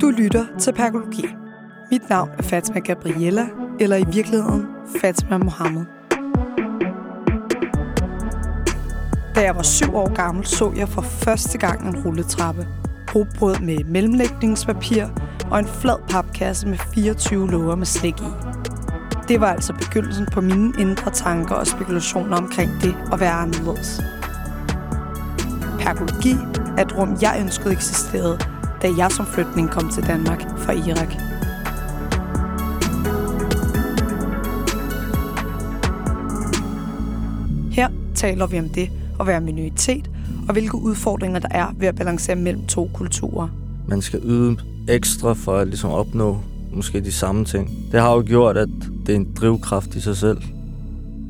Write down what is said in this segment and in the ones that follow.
Du lytter til Perkologi. Mit navn er Fatima Gabriella, eller i virkeligheden Fatima Mohammed. Da jeg var syv år gammel, så jeg for første gang en rulletrappe. Rugbrød med mellemlægningspapir og en flad papkasse med 24 låger med slik i. Det var altså begyndelsen på mine indre tanker og spekulationer omkring det at være anderledes. Perkologi er et rum, jeg ønskede eksisterede, da jeg som flygtning kom til Danmark fra Irak. Her taler vi om det at være minoritet, og hvilke udfordringer der er ved at balancere mellem to kulturer. Man skal yde ekstra for at ligesom opnå måske de samme ting. Det har jo gjort, at det er en drivkraft i sig selv.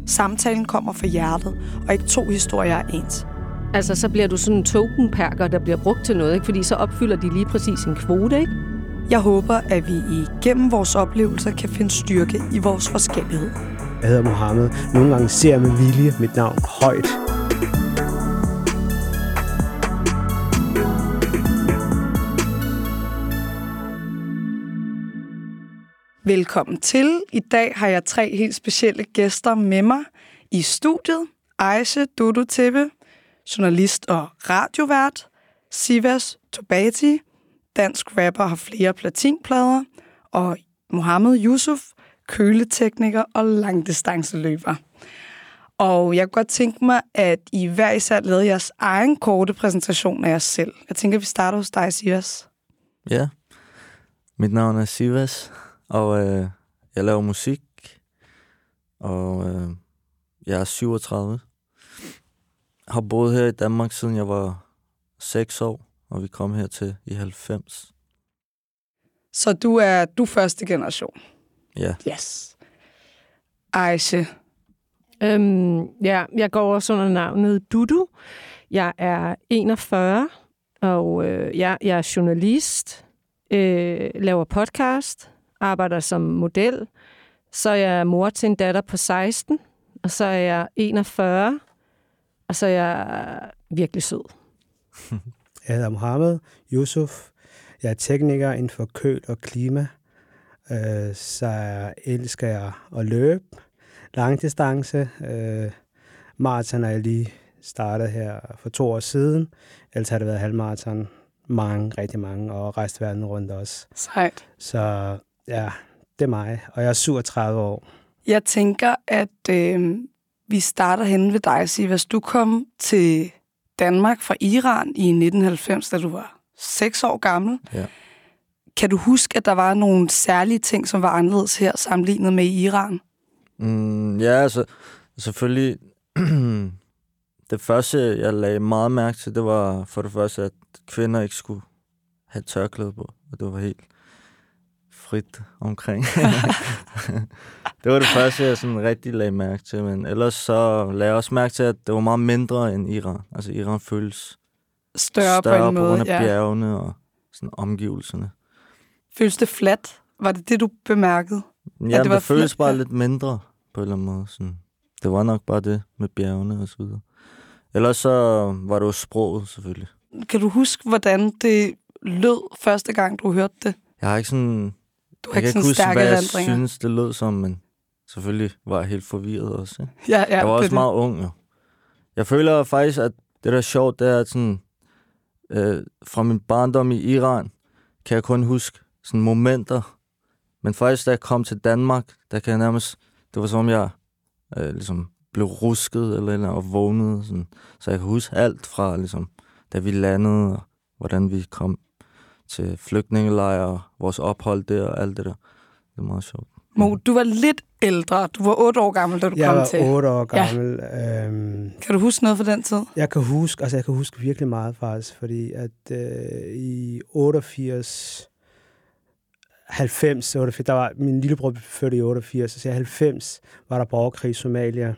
Samtalen kommer fra hjertet, og ikke to historier er ens. Altså, så bliver du sådan en tokenperker, der bliver brugt til noget, ikke? fordi så opfylder de lige præcis en kvote, ikke? Jeg håber, at vi igennem vores oplevelser kan finde styrke i vores forskellighed. Jeg hedder Mohammed. Nogle gange ser jeg med vilje mit navn højt. Velkommen til. I dag har jeg tre helt specielle gæster med mig i studiet. Aisha Dodo Tebe, journalist og radiovært. Sivas Tobati, dansk rapper, har flere platinplader. Og Mohammed Yusuf, køletekniker og langdistanceløber. Og jeg kunne godt tænke mig, at I hver især lavede jeres egen korte præsentation af jer selv. Jeg tænker, at vi starter hos dig, Sivas. Ja, mit navn er Sivas, og øh, jeg laver musik, og øh, jeg er 37. Har boet her i Danmark, siden jeg var 6 år, og vi kom her til i 90. Så du er du er første generation. Ja, Yes. Aisha, Øhm, ja, jeg går også under navnet Dudu. Jeg er 41, og øh, jeg, jeg er journalist, øh, laver podcast, arbejder som model. Så er jeg mor til en datter på 16, og så er jeg 41, og så er jeg virkelig sød. Jeg hedder Mohammed Yusuf. Jeg er tekniker inden for køl og klima. Øh, Så jeg elsker jeg at løbe. Langdistance. Øh, Marathon er jeg lige startet her for to år siden. Ellers har det været halvmarathon. Mange, rigtig mange, og rejst verden rundt også. sejt. Så ja, det er mig. Og jeg er 37 år. Jeg tænker, at øh, vi starter henne ved dig, Sivas. Du kom til Danmark fra Iran i 1990, da du var 6 år gammel. Ja. Kan du huske, at der var nogle særlige ting, som var anderledes her sammenlignet med i Iran? mm, ja altså selvfølgelig, det første, jeg lagde meget mærke til, det var for det første, at kvinder ikke skulle have tørklæde på, og det var helt frit omkring. det var det første, jeg sådan rigtig lagde mærke til, men ellers så lagde jeg også mærke til, at det var meget mindre end Iran. Altså Iran føles Større, større på en måde. grund af Ja. bjergene og sådan omgivelserne. Føles det fladt? Var det det, du bemærkede? Ja, det var det føles fl- bare ja. lidt mindre på en eller anden måde. Sådan. Det var nok bare det med bjergene og så videre. Ellers så var det jo sproget selvfølgelig. Kan du huske, hvordan det lød første gang, du hørte det? Jeg har ikke sådan... Du har jeg ikke kan sådan ikke huske, stærke hvad jeg synes, det lød som, men selvfølgelig var jeg helt forvirret også. Ikke? Ja, ja, jeg var også det. meget ung, jo. Jeg føler faktisk, at det der er sjovt, det er, at sådan, øh, fra min barndom i Iran, kan jeg kun huske sådan momenter. Men faktisk, da jeg kom til Danmark, der kan jeg nærmest... Det var som om, jeg øh, ligesom blev rusket eller, eller og vågnede. Sådan. Så jeg kan huske alt fra, ligesom, da vi landede, og hvordan vi kom til flygtningelejre, vores ophold der, og alt det der. Det er meget sjovt. Mo, du var lidt ældre. Du var otte år gammel, da du Jeg kom var til. 8 år gammel. Ja. Øhm, Kan du huske noget fra den tid? Jeg kan huske, altså jeg kan huske virkelig meget faktisk, fordi at øh, i 88, 90, 88, der var, min lillebror født i 88, så i 90 var der borgerkrig i Somalia.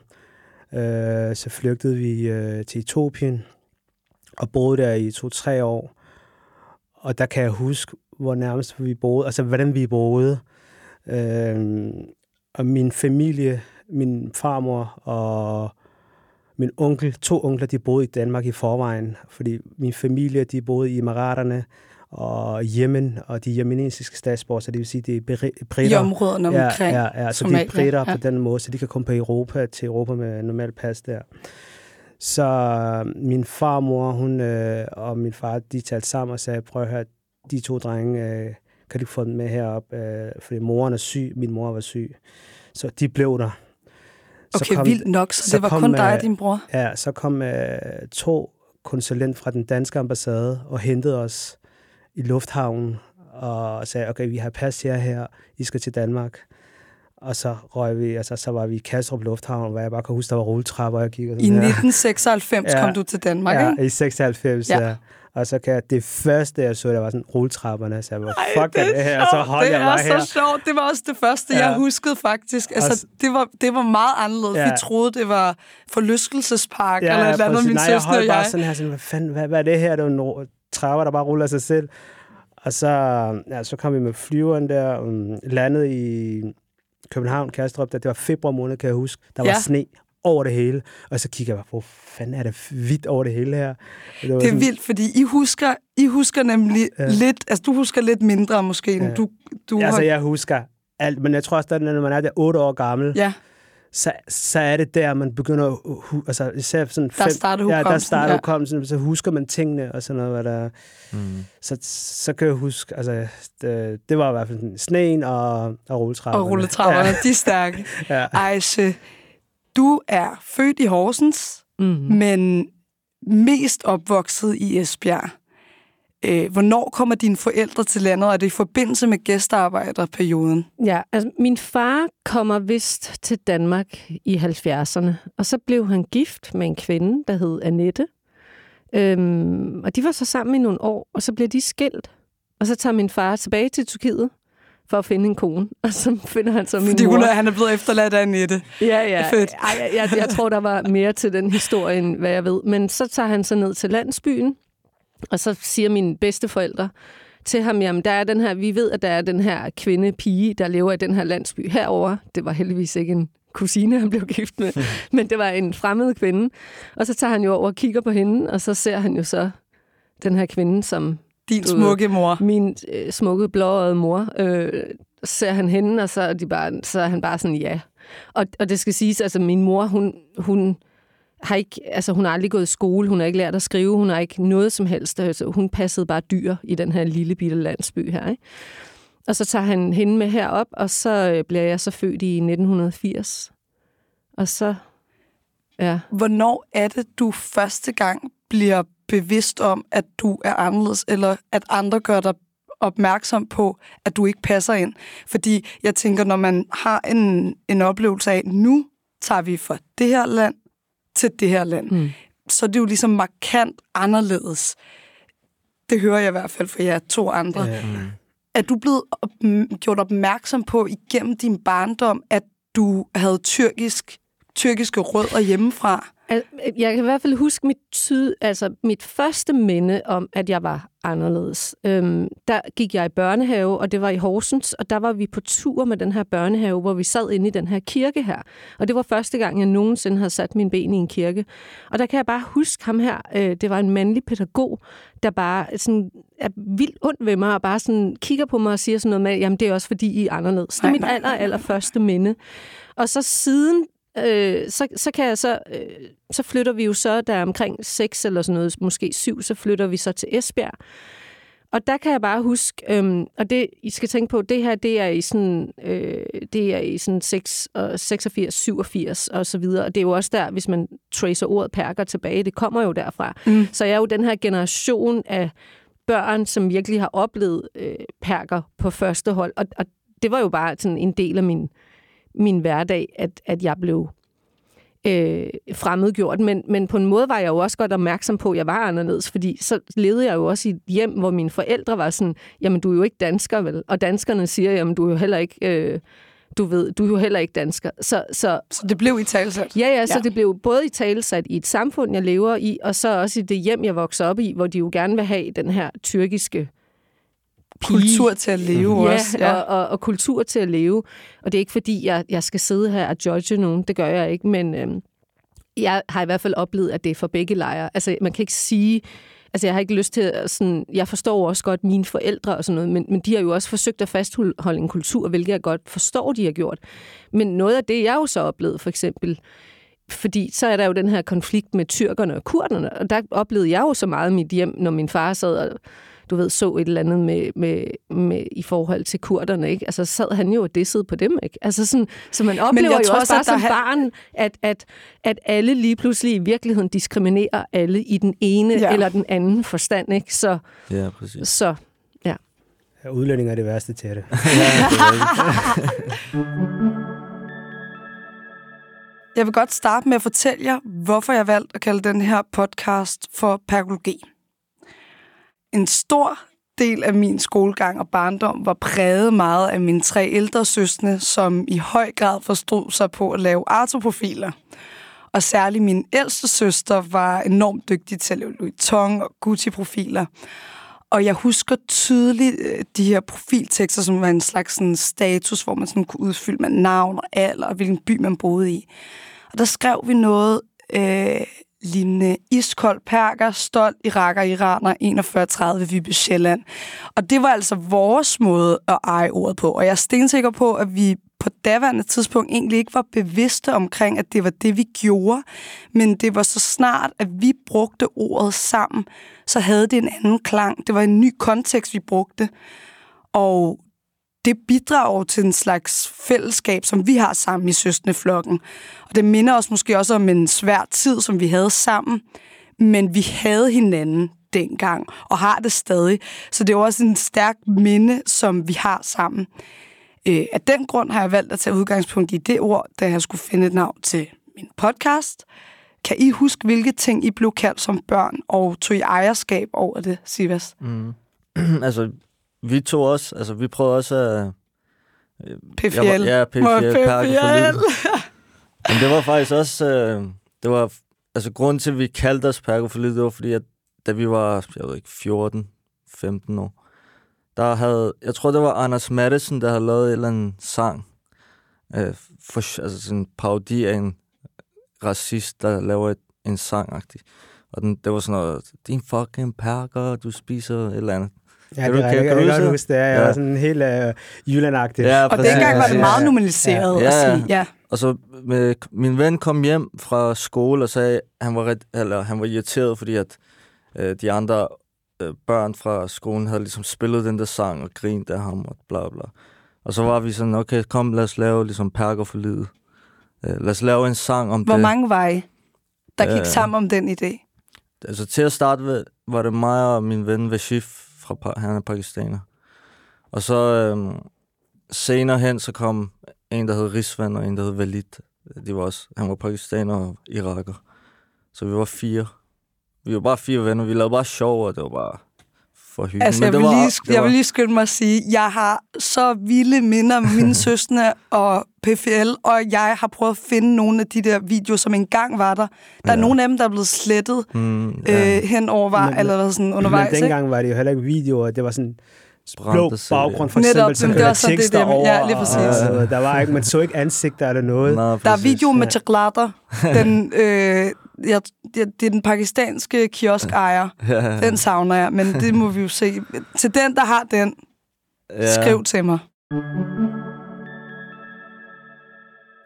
Øh, så flygtede vi øh, til Etiopien og boede der i to-tre år. Og der kan jeg huske, hvor nærmest vi boede, altså hvordan vi boede. Øh, og min familie, min farmor og min onkel, to onkler, de boede i Danmark i forvejen, fordi min familie, de boede i Emiraterne, og Yemen, og de yemenesiske statsborgere, så det vil sige, det er bri- I britter. områderne Ja, omkring ja, ja, så de Somalia, er britter ja. på den måde, så de kan komme på Europa, til Europa med normal pas der. Så øh, min farmor hun, øh, og min far, de talte sammen og sagde, prøv at høre, de to drenge, øh, kan du få dem med herop? Øh, fordi moren er syg, min mor var syg. Så de blev der. Okay, kom- vildt nok, så, så det var kom, kun dig og øh, din bror? Ja, så kom øh, to konsulent fra den danske ambassade og hentede os i lufthavnen og sagde, okay, vi har pas jer her, I skal til Danmark. Og så røg vi, altså så var vi i Kastrup Lufthavn, hvor jeg bare kan huske, der var rulletrapper, og jeg og I sådan her. 1996 Ja. kom du til Danmark, Ja, ikke? i 96, Ja. ja. Og så kan jeg, det første, jeg så, der var sådan rulletrapperne, så jeg var, Ej, fuck er det her? Og så holdt det jeg er bare så her. sjovt. Det var også det første, ja. Jeg huskede faktisk. Altså, Altså- det, var, det var meget anderledes. Ja. Vi troede, det var forlystelsespark Ja, eller et eller andet, min Nej, jeg søster og holdt bare jeg. sådan her, sådan, hvad, fanden, hvad, hvad er det her? Det er jo trapper, der bare ruller sig selv. Og så, ja, så kom vi med flyveren der, um, landet i København, Kastrup, der, det var februar måned, kan jeg huske. Der var Ja. sne over det hele. Og så kigger jeg bare hvor fanden er det hvidt over det hele her? Det, var Det er vildt, fordi I husker, I husker nemlig ja. Ja. lidt, altså du husker lidt mindre måske, end Ja. du, du Altså, har... jeg husker alt, men jeg tror også, at når man er der 8 år gammel, Ja, så, så er det der, man begynder at hu- altså især sådan Der starter ja, der hukommelsen, starter ja. hukommelsen, så husker man tingene og sådan noget, hvad der, Mm. så, så kan jeg huske, altså, det, det var i hvert fald sådan sneen og, og rulletrapperne. og rulletrapperne, ja. de er stærke. Ja, ja. Ejse, du er født i Horsens, Mm. men mest opvokset i Esbjerg. Øh, hvornår kommer dine forældre til landet? Er det i forbindelse med gæstearbejderperioden? Ja, altså min far kommer vist til Danmark i 70'erne, og så blev han gift med en kvinde, der hed Annette. Øhm, og de var så sammen i nogle år, og så bliver de skilt. Og så tager min far tilbage til Tyrkiet for at finde en kone, og så finder han så min Fordi mor. er, han er blevet efterladt af Annette. Ja, ja. Fedt. Ej, jeg, jeg, jeg tror, der var mere til den historie, end hvad jeg ved. Men så tager han så ned til landsbyen, og så siger mine bedsteforældre til ham, jamen, der er den her, vi ved, at der er den her kvinde, pige, der lever i den her landsby herover. Det var heldigvis ikke en kusine, han blev gift med, men det var en fremmed kvinde. Og så tager han jo over og kigger på hende, og så ser han jo så den her kvinde, som Din Du- smukke mor. min øh, smukke blåøjede mor, øh, ser han hende, og så er, de bare, så er han bare sådan, ja. Og, og det skal siges, altså min mor, hun, hun har ikke, altså hun har aldrig gået i skole, hun har ikke lært at skrive, hun har ikke noget som helst. Altså, hun passede bare dyr i den her lille bitte landsby her, ikke? Og så tager han hende med herop, og så øh, bliver jeg så født i 1980. Og så, ja. Hvornår er det, du første gang bliver bevidst om, at du er anderledes, eller at andre gør dig opmærksom på, at du ikke passer ind? Fordi jeg tænker, når man har en, en oplevelse af, nu tager vi fra det her land til det her land, Mm. så er det jo ligesom markant anderledes. Det hører jeg i hvert fald fra jer to andre. Mm. Er du blevet op, gjort opmærksom på igennem din barndom, at du havde tyrkisk, tyrkiske rødder hjemmefra? Jeg kan i hvert fald huske mit, tyd, altså mit første minde om, at jeg var anderledes. Øhm, der gik jeg i børnehave, og det var i Horsens, og der var vi på tur med den her børnehave, hvor vi sad inde i den her kirke her. Og det var første gang, jeg nogensinde havde sat min ben i en kirke. Og der kan jeg bare huske ham her. Øh, det var en mandlig pædagog, der bare sådan er vildt ondt ved mig, og bare sådan kigger på mig og siger sådan noget med, jamen det er også fordi, I er anderledes. Det er mit aller, aller første minde. Og så siden øh, så, så kan jeg så, øh, så flytter vi jo så, der er omkring 6 eller sådan noget, måske 7, så flytter vi så til Esbjerg. Og der kan jeg bare huske, øhm, og det, I skal tænke på, det her, det er i sådan, øh, det er i sådan 6, og 86, 87 og så videre. Og det er jo også der, hvis man tracer ordet perker tilbage, det kommer jo derfra. Mm. Så jeg er jo den her generation af børn, som virkelig har oplevet øh, perker på første hold. Og, og det var jo bare sådan en del af min, min hverdag, at, at jeg blev øh, fremmedgjort. Men, men på en måde var jeg jo også godt opmærksom på, at jeg var anderledes, fordi så levede jeg jo også i et hjem, hvor mine forældre var sådan, jamen du er jo ikke dansker, vel? Og danskerne siger, jamen du er jo heller ikke... Øh, du ved, du er jo heller ikke dansker. Så, så Så det blev i talsat. Ja, ja, så Ja. det blev både i talesat i et samfund, jeg lever i, og så også i det hjem, jeg voksede op i, hvor de jo gerne vil have den her tyrkiske pige. Kultur til at leve ja, også. Ja. Og, og, og kultur til at leve. Og det er ikke fordi, jeg, jeg skal sidde her og judge nogen, det gør jeg ikke, men øhm, jeg har i hvert fald oplevet, at det er for begge lejre. Altså, man kan ikke sige, Altså, jeg har ikke lyst til at sådan... Jeg forstår også godt mine forældre og sådan noget, men, men de har jo også forsøgt at fastholde en kultur, hvilket jeg godt forstår, de har gjort. Men noget af det, jeg jo så oplevede, for eksempel, fordi så er der jo den her konflikt med tyrkerne og kurderne, og der oplevede jeg jo så meget i mit hjem, når min far sad og du ved, så et eller andet med, med, med, i forhold til kurderne, ikke? Altså, sad han jo og dissede på dem, ikke? Altså, sådan, så man oplever jo også, bare som barn, at, at, at alle lige pludselig i virkeligheden diskriminerer alle i den ene ja. eller den anden forstand, ikke? Så, ja, præcis. Så, ja. ja udlænding er det værste til det Jeg vil godt starte med at fortælle jer, hvorfor jeg valgte at kalde den her podcast for pergologi. En stor del af min skolegang og barndom var præget meget af mine tre ældre søstre, som i høj grad forstod sig på at lave artoprofiler. Og særligt min ældste søster var enormt dygtig til at lave Louis Vuitton og Gucci-profiler. Og jeg husker tydeligt øh, de her profiltekster, som var en slags sådan status, hvor man sådan kunne udfylde med navn og alder, og hvilken by man boede i. Og der skrev vi noget øh, lignende iskold perker, stolt iraker, iraner, 4130 Viby Sjælland. Og det var altså vores måde at eje ordet på. Og jeg er stensikker på, at vi på daværende tidspunkt egentlig ikke var bevidste omkring, at det var det, vi gjorde. Men det var så snart, at vi brugte ordet sammen, så havde det en anden klang. Det var en ny kontekst, vi brugte. Og det bidrager til en slags fællesskab, som vi har sammen i søstneflokken. Og det minder os måske også om en svær tid, som vi havde sammen. Men vi havde hinanden dengang, og har det stadig. Så det er også en stærk minde, som vi har sammen. Øh, af den grund har jeg valgt at tage udgangspunkt i det ord, da jeg skulle finde et navn til min podcast. Kan I huske, hvilke ting I blev kaldt som børn, og tog I ejerskab over det, Sivas? Mm. altså, vi tog også, altså vi prøvede også at... Øh, PFL. Var, ja, PFL. PFL. Men det var faktisk også... Øh, det var, altså grunden til, at vi kaldte os Pergofolit, det var fordi, at da vi var, jeg ved ikke, 14, 15 år, der havde, jeg tror, det var Anders Madison, der havde lavet en eller anden sang, øh, for, altså sådan en parodi af en racist, der laver et, en sang -agtig. Og den, det var sådan noget, din fucking perker, du spiser et eller andet. Ja, det, kan, kan, kan, kan du godt huske det. Jeg ja. var sådan helt uh, jyllandagtig. Ja, og dengang var det meget normaliseret ja. at sige. Ja. Og så med, min ven kom hjem fra skole og sagde, at han var, ret, eller, han var irriteret, fordi at øh, de andre øh, børn fra skolen havde ligesom spillet den der sang og grint af ham og bla bla. Og så var vi sådan, okay, kom, lad os lave ligesom perker for livet. Øh, lad os lave en sang om Hvor det. Hvor mange var I, der gik øh, sammen om den idé? Altså til at starte med, var det mig og min ven Vashif, fra, han er pakistaner. Og så øhm, senere hen, så kom en, der hed Risvan, og en, der hed Valid. De var også, han var pakistaner og iraker. Så vi var fire. Vi var bare fire venner. Vi lavede bare sjov, og det var bare for hyggeligt. Altså, jeg, vil var, lige, var... jeg vil lige skynde mig at sige, jeg har så vilde minder med mine søstre og PFL, og jeg har prøvet at finde nogle af de der videoer, som engang var der. Der er ja. nogle af dem, der er blevet slettet mm, ja. øh, hen over, men, eller sådan undervejs. Men dengang ikke? var det jo heller ikke videoer, det var sådan blå baggrund, for Netop, eksempel, så det var så det, det, over, ja, lige præcis. Og, der var ikke, man så ikke ansigter eller noget. Nå, der er video med chokolade. Den, øh, jeg, det, det er den pakistanske kioskejer. Ja. Den savner jeg, men det må vi jo se. Til den, der har den, ja. skriv til mig.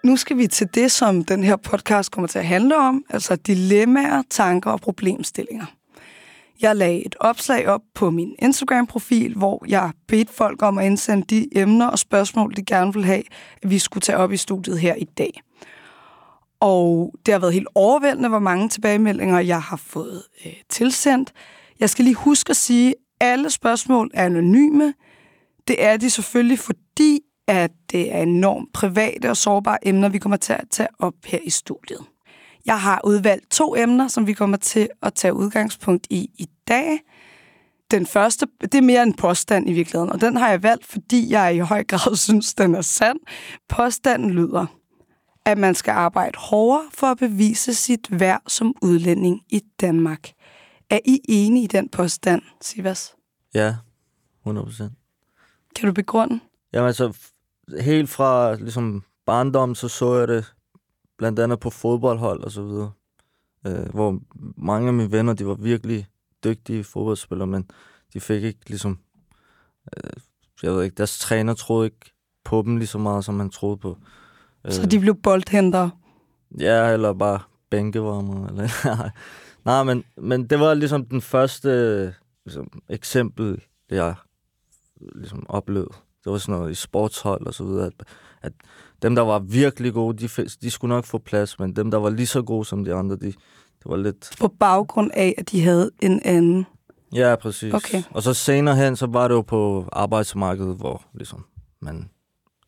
Nu skal vi til det, som den her podcast kommer til at handle om, altså dilemmaer, tanker og problemstillinger. Jeg lagde et opslag op på min Instagram-profil, hvor jeg bedte folk om at indsende de emner og spørgsmål, de gerne vil have, at vi skulle tage op i studiet her i dag. Og det har været helt overvældende, hvor mange tilbagemeldinger jeg har fået øh, tilsendt. Jeg skal lige huske at sige, at alle spørgsmål er anonyme. Det er de selvfølgelig, fordi at det er enormt private og sårbare emner, vi kommer til at tage op her i studiet. Jeg har udvalgt to emner, som vi kommer til at tage udgangspunkt i i dag. Den første, det er mere en påstand i virkeligheden, og den har jeg valgt, fordi jeg i høj grad synes, den er sand. Påstanden lyder, at man skal arbejde hårdere for at bevise sit værd som udlænding i Danmark. Er I enige i den påstand, Sivas? Ja, 100 procent. Kan du begrunde? Jamen altså, helt fra ligesom barndom, så så jeg det blandt andet på fodboldhold og så videre. Øh, hvor mange af mine venner, de var virkelig dygtige fodboldspillere, men de fik ikke ligesom... Øh, jeg ved ikke, deres træner troede ikke på dem lige så meget, som han troede på. Øh, Så de blev boldhenter. Ja, eller bare bænkevarmer. Eller, Nej, men, men det var ligesom den første ligesom, eksempel, jeg ligesom oplevede. Det var sådan noget i sportshold og så videre, at, at dem, der var virkelig gode, de, de skulle nok få plads, men dem, der var lige så gode som de andre, de, det var lidt... På baggrund af, at de havde en anden. Ja, præcis. Okay. Og så senere hen, så var det jo på arbejdsmarkedet, hvor ligesom, man,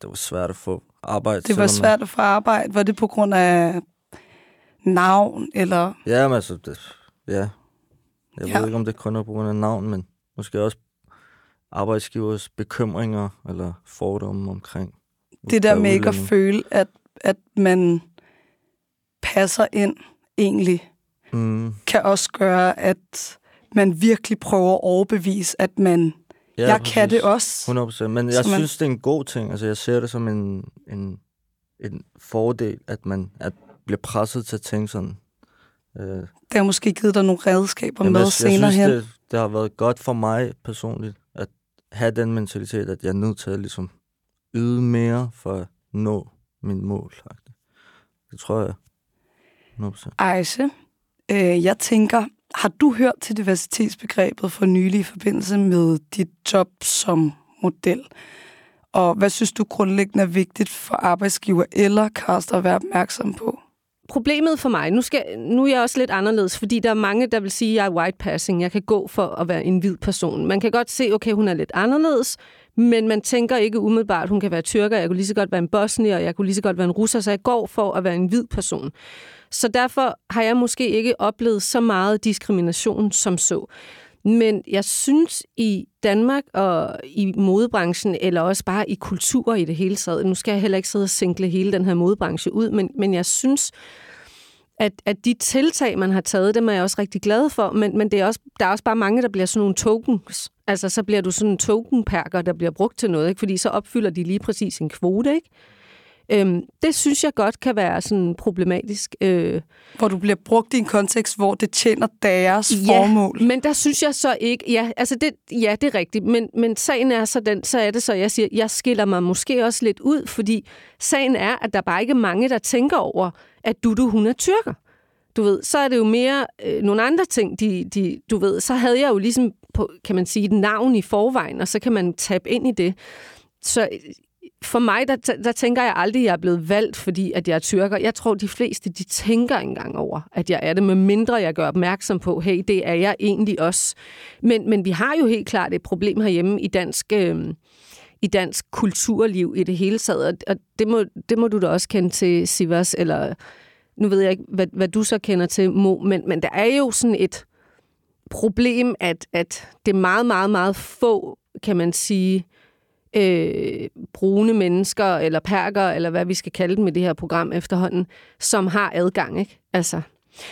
det var svært at få arbejde. Det var svært at få arbejde. Var det på grund af navn, eller... Ja, men altså, det, ja. Jeg Ja. ved ikke, om det kun er på grund af navn, men måske også arbejdsgivers bekymringer eller fordomme omkring. det der med ikke at føle, at, at man passer ind egentlig, Mm, kan også gøre, at man virkelig prøver at overbevise, at man, ja, jeg kan det præcis. også. 100%. Men jeg man- synes, det er en god ting. Altså, jeg ser det som en, en, en fordel, at man at bliver presset til at tænke sådan. Øh, Det har måske givet dig nogle redskaber Jamen, med jeg, senere jeg synes, hen. Det, det har været godt for mig personligt, at have den mentalitet, at jeg er nødt til at ligesom yde mere for at nå min mål. Det tror jeg. 100%. Ejse, øh, jeg tænker, har du hørt til diversitetsbegrebet for nylig i forbindelse med dit job som model? Og hvad synes du grundlæggende er vigtigt for arbejdsgiver eller kaster at være opmærksom på? Problemet for mig, nu, skal, nu er jeg også lidt anderledes, fordi der er mange, der vil sige, at jeg er white passing. Jeg kan gå for at være en hvid person. Man kan godt se, okay, hun er lidt anderledes, men man tænker ikke umiddelbart, hun kan være tyrker, jeg kunne lige så godt være en bosnier, jeg kunne lige så godt være en russer, så jeg går for at være en hvid person. Så derfor har jeg måske ikke oplevet så meget diskrimination som så. Men jeg synes i Danmark og i modebranchen, eller også bare i kultur i det hele taget, nu skal jeg heller ikke sidde og sinkle hele den her modebranche ud, men, men jeg synes, at, at de tiltag, man har taget, dem er jeg også rigtig glad for, men, men det er også, der er også bare mange, der bliver sådan nogle tokens. Altså, så bliver du sådan en tokenperker, der bliver brugt til noget, ikke? fordi så opfylder de lige præcis en kvote, ikke? Øhm, det synes jeg godt kan være sådan problematisk. Øh, Hvor du bliver brugt i en kontekst, hvor det tjener deres formål. men der synes jeg så ikke, ja, altså det, ja, det er rigtigt, men, men sagen er så den, så er det så, jeg siger, jeg skiller mig måske også lidt ud, fordi sagen er, at der bare ikke er mange, der tænker over, at du hun er tyrker. Du ved, så er det jo mere øh, nogle andre ting, de, de, du ved, så havde jeg jo ligesom, på, kan man sige, et navn i forvejen, og så kan man tabe ind i det. Så øh, for mig, der, der tænker jeg aldrig, at jeg er blevet valgt, fordi at jeg er tyrker. Jeg tror, de fleste, de tænker engang over, at jeg er det, med mindre jeg gør opmærksom på, hey, det er jeg egentlig også. Men, men vi har jo helt klart et problem herhjemme i dansk, øh, i dansk kulturliv i det hele taget, og- det må, det må du da også kende til, Sivas, eller nu ved jeg ikke, hvad, hvad du så kender til, Mo, men, men der er jo sådan et problem, at, at det er meget, meget, meget få, kan man sige, øh, brune mennesker, eller perker, eller hvad vi skal kalde dem i det her program efterhånden, som har adgang, ikke? Altså,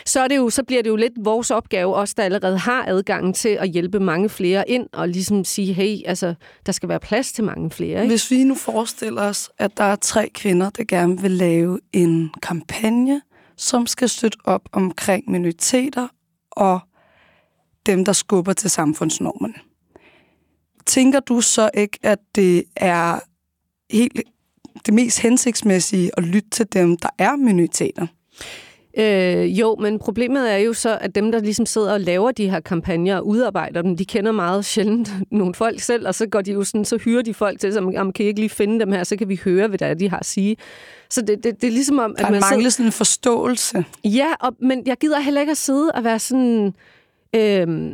så, er det jo, så bliver det jo lidt vores opgave, os der allerede har adgangen til at hjælpe mange flere ind, og ligesom sige, hey, altså, der skal være plads til mange flere, ikke? Hvis vi nu forestiller os, at der er tre kvinder, der gerne vil lave en kampagne, som skal støtte op omkring minoriteter og dem, der skubber til samfundsnormerne. Tænker du så ikke, at det er helt det mest hensigtsmæssige at lytte til dem, der er minoriteter? Øh, jo, men problemet er jo så, at dem, der ligesom sidder og laver de her kampagner og udarbejder dem, de kender meget sjældent nogle folk selv, og så går de jo sådan, så hyrer de folk til, som kan I ikke lige finde dem her, så kan vi høre, hvad det er, de har at sige. Så det, det, det er ligesom om, Der at man mangler sidder... sådan en forståelse. Ja, og, men jeg gider heller ikke at sidde og være sådan... Øhm,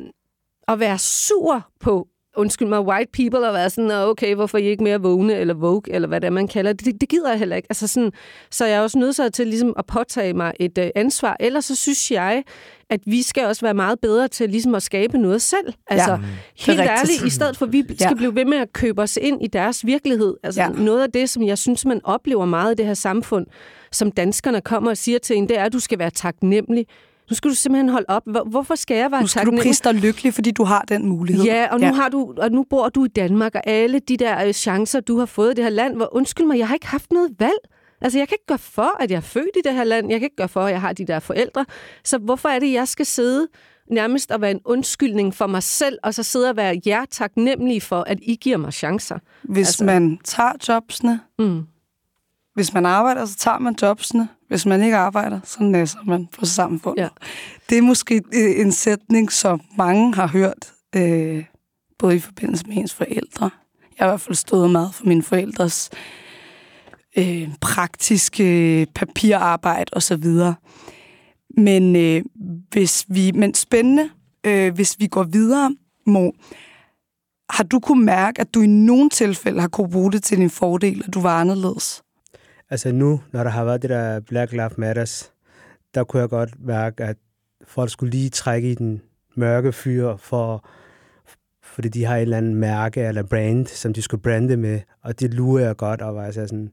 at være sur på undskyld mig, white people, og være sådan, "Nå, okay, hvorfor er I ikke mere vågne, eller woke, eller hvad det er, man kalder det. Det, det gider jeg heller ikke. Altså sådan, så jeg er også nødt til ligesom at påtage mig et øh, ansvar. Ellers så synes jeg, at vi skal også være meget bedre til ligesom at skabe noget selv. Altså, Ja, helt ærligt, i stedet for at vi skal Ja. blive ved med at købe os ind i deres virkelighed. Altså, ja. noget af det, som jeg synes, man oplever meget i det her samfund, som danskerne kommer og siger til en, det er, at du skal være taknemmelig. Nu skal du simpelthen holde op. Hvor- Hvorfor skal jeg være Nu skal du taknemmelig? prise dig lykkelig, fordi du har den mulighed. Ja, og nu, ja. Har du, og nu bor du i Danmark, og alle de der øh, chancer, du har fået i det her land, hvor undskyld mig, jeg har ikke haft noget valg. Altså, jeg kan ikke gøre for, at jeg er født i det her land. Jeg kan ikke gøre for, at jeg har de der forældre. Så hvorfor er det, jeg skal sidde nærmest at være en undskyldning for mig selv, og så sidde og være jer taknemmelig for, at I giver mig chancer. Hvis altså, man tager jobsene, Mm. Hvis man arbejder, så tager man jobsene. Hvis man ikke arbejder, så næsser man på samfundet. Ja. Det er måske øh, en sætning, som mange har hørt, øh, både i forbindelse med ens forældre. Jeg har i hvert fald stået meget for mine forældres øh, praktiske papirarbejde osv. Men øh, hvis vi, men spændende, øh, hvis vi går videre, Mo, har du kunne mærke, at du i nogle tilfælde har kunne bruge det til din fordel, at du var anderledes? Altså nu, når der har været det der Black Lives Matters, der kunne jeg godt mærke, at folk skulle lige trække i den mørke fyr, for, fordi de har et eller andet mærke eller brand, som de skulle brande med, og det lurer jeg godt, og var altså sådan,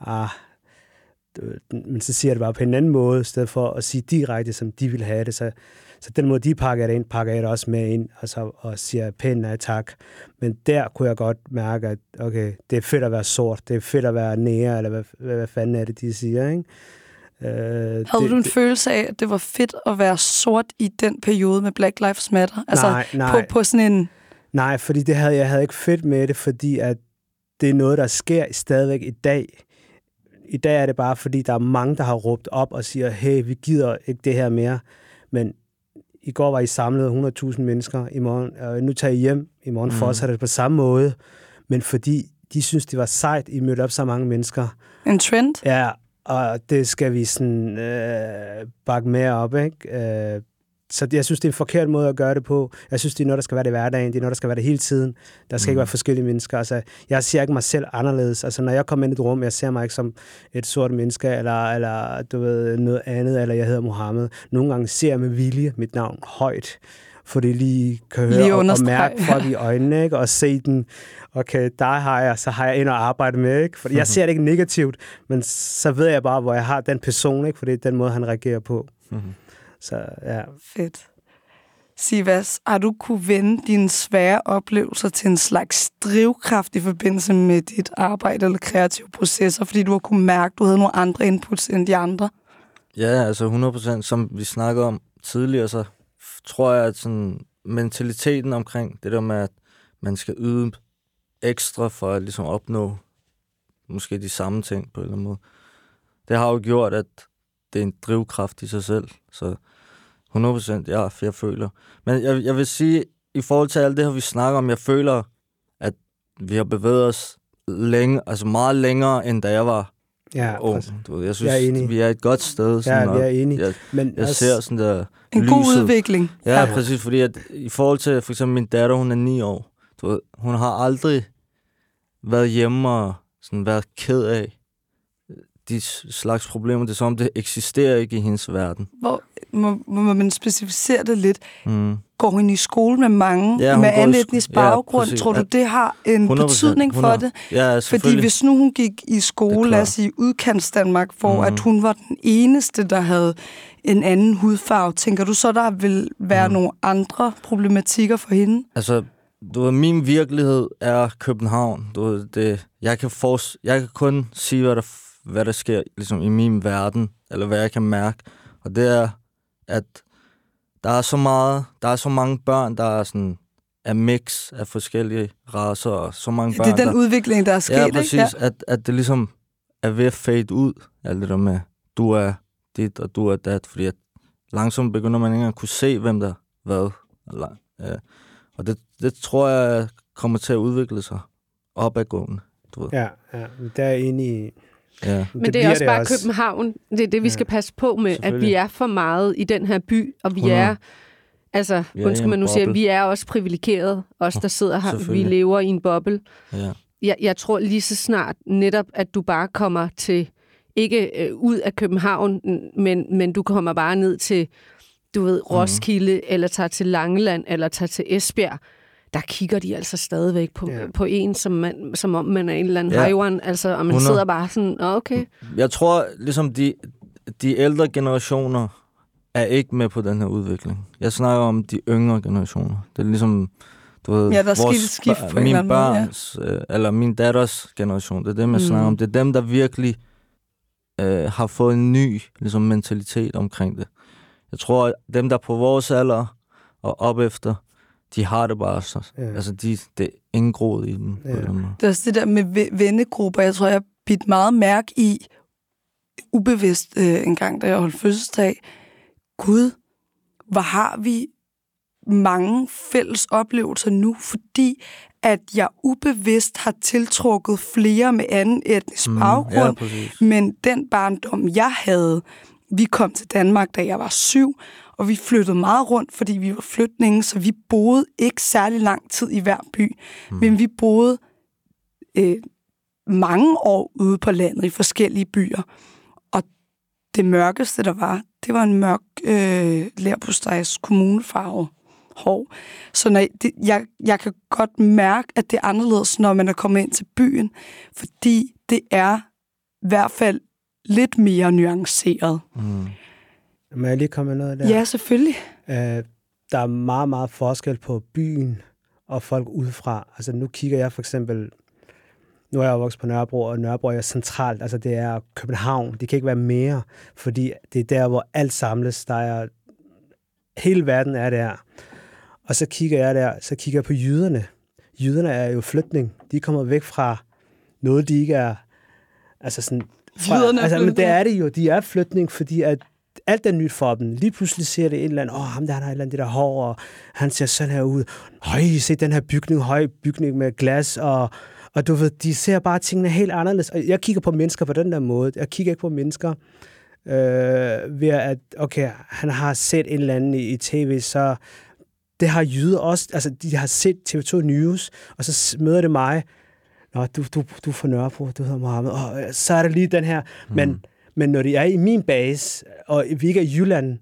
ah, men så siger jeg det bare på en anden måde, i stedet for at sige direkte, som de vil have det. Så, så den måde, de pakker det ind, pakker jeg det også med ind, og, så, og siger pænt nej tak. Men der kunne jeg godt mærke, at okay, det er fedt at være sort, det er fedt at være nære, eller hvad, hvad, hvad fanden er det, de siger, ikke? Øh, Havde det, du en det, følelse af, at det var fedt at være sort i den periode med Black Lives Matter? Altså nej, nej, På, på sådan en... nej, fordi det havde, jeg havde ikke fedt med det, fordi at det er noget, der sker stadigvæk i dag. I dag er det bare, fordi der er mange, der har råbt op og siger, hey, vi gider ikke det her mere. Men i går var I samlet 100.000 mennesker, i morgen, og nu tager I hjem, i morgen mm. Fortsætter det på samme måde. Men fordi de synes, det var sejt, I mødte op så mange mennesker, En trend? Ja, og det skal vi sådan øh, bakke mere op, ikke? Øh, så jeg synes, det er en forkert måde at gøre det på. Jeg synes, det er noget, der skal være det i hverdagen. Det er noget, der skal være det hele tiden. Der skal mm. ikke være forskellige mennesker. Altså, jeg ser ikke mig selv anderledes. Altså, når jeg kommer ind i et rum, jeg ser mig ikke som et sort menneske, eller, eller du ved, noget andet, eller jeg hedder Mohammed. Nogle gange ser jeg med vilje mit navn højt, for det lige kan Lige høre og, og understrege. mærke folk i øjnene, ikke? og se den, okay, der har jeg, så har jeg ind og arbejde med, ikke? For jeg ser det ikke negativt, men så ved jeg bare, hvor jeg har den person, ikke? For det er den måde, han reagerer på. Mhm. Så ja, Fedt. Sivas, har du kunne vende dine svære oplevelser til en slags drivkraft i forbindelse med dit arbejde eller kreative processer, fordi du har kunne mærke, at du havde nogle andre inputs end de andre? Ja, altså 100%, som vi snakkede om tidligere, så tror jeg, at sådan mentaliteten omkring det der med, at man skal yde ekstra for at ligesom opnå måske de samme ting på en eller anden måde. Det har jo gjort, at det er en drivkraft i sig selv. Så 100% ja, jeg føler. Men jeg, jeg vil sige, i forhold til alt det her, vi snakker om, jeg føler, at vi har bevæget os længe, altså meget længere, end da jeg var ja, ung. præcis. Du ved, jeg synes, Jeg er enig. vi er et godt sted. ja Sådan, vi er enige. jeg, Men jeg ser sådan der En lyset. god udvikling. Ja, Ja. præcis, fordi at i forhold til for eksempel min datter, hun er 9 år. Du ved, hun har aldrig været hjemme og sådan været ked af de slags problemer. Det er som om, det eksisterer ikke i hendes verden. Hvor, må, må man specificere det lidt? Mm. Går hun i skole med mange Ja, med anden sk- etnisk ja, baggrund? præcis. Tror du, det har en 100%, betydning for 100. det? Ja, Fordi hvis nu hun gik i skole, lad os sige udkants Danmark, hvor mm. At hun var den eneste, der havde en anden hudfarve, tænker du så, der vil være mm. Nogle andre problematikker for hende? Altså, du ved, min virkelighed er København. Du ved, det, jeg, kan fors- jeg kan kun sige, hvad der, hvad der sker ligesom, i min verden, eller hvad jeg kan mærke. Og det er, at der er så meget, der er så mange børn, der er sådan er mix af forskellige raser, og så mange børn, Det er den der, udvikling, der er sket, Ja, ikke? præcis. At, at det ligesom er ved at fade ud, alt det der med, du er dit, og du er dat, fordi at langsomt begynder man ikke engang at kunne se, hvem der hvad. Eller, ja. Og det, det tror jeg kommer til at udvikle sig opadgående. Du ved. Ja, ja, der er jeg enig i. Ja. Men det, det er også bare også. København. Det er det, vi Ja. skal passe på med, at vi er for meget i den her by, og vi 100. er... Altså, Vi undskyld mig, nu siger vi er også privilegerede, os der sidder her. Vi lever i en boble. ja. Jeg, jeg tror lige så snart netop, at du bare kommer til, ikke øh, ud af København, men, men du kommer bare ned til, du ved, Roskilde, mm. eller tager til Langeland, eller tager til Esbjerg. Der kigger de altså stadigvæk på, Ja. på en, som, man, som om man er en eller anden Ja. hejwan, altså, og man 100. sidder bare sådan, "Nå, okay. Jeg tror, ligesom de, de ældre generationer er ikke med på den her udvikling. Jeg snakker om de yngre generationer. Det er ligesom, du ved, Ja, der er vores skift bør- på min eller måde, ja. børns, øh, eller min datters generation. Det er dem, jeg Mm. snakker om. Det er dem, der virkelig øh, har fået en ny ligesom, mentalitet omkring det. jeg tror, at dem, der er på vores alder og op efter, de har det bare så. Ja. Altså, de, det er indgroet i den. Ja. Ja. På den måde. Det er også det der med ve- vennegrupper. Jeg tror, jeg bidt meget mærke i, ubevidst øh, en gang, da jeg holdt fødselsdag. Gud, hvor har vi mange fælles oplevelser nu, fordi at jeg ubevidst har tiltrukket flere med anden etnisk Mm, baggrund. ja, præcis. Men den barndom, jeg havde, vi kom til Danmark, da jeg var syv, og vi flyttede meget rundt, fordi vi var flytninge, så vi boede ikke særlig lang tid i hver by. Mm. Men vi boede øh, mange år ude på landet i forskellige byer. Og det mørkeste, der var, det var en mørk øh, lærpostejs kommunefarve hår. Så når det, jeg, jeg kan godt mærke, at det er anderledes, når man er kommet ind til byen, fordi det er i hvert fald lidt mere nuanceret. Mm. Må jeg lige komme med noget der? Ja, selvfølgelig. Øh, der er meget, meget forskel på byen og folk udefra. Altså nu kigger jeg for eksempel, nu er jeg vokset på Nørrebro, og Nørrebro er centralt, altså det er København. Det kan ikke være mere, fordi det er der, hvor alt samles. Der er, hele verden er der. Og så kigger jeg der, så kigger jeg på jyderne. Jyderne er jo flytning. De er kommet væk fra noget, de ikke er, altså sådan, fra, Jyderne er altså, men det er det jo. De er flytning, fordi at alt er nyt for dem. Lige pludselig ser det et eller andet, åh, oh, ham der, han har et eller andet det der hår, og han ser sådan her ud. Høj, se den her bygning, høj bygning med glas, og, og du ved, de ser bare tingene helt anderledes. Og jeg kigger på mennesker på den der måde. Jeg kigger ikke på mennesker øh, ved at, okay, han har set en eller anden i, i tv, så det har jyder også, altså de har set TV2 News, og så møder det mig, Nå, du, du, du er fra Nørrebro, du hedder Mohammed, og så er det lige den her, mm. men, men når de er i min base, og vi ikke er i Jylland,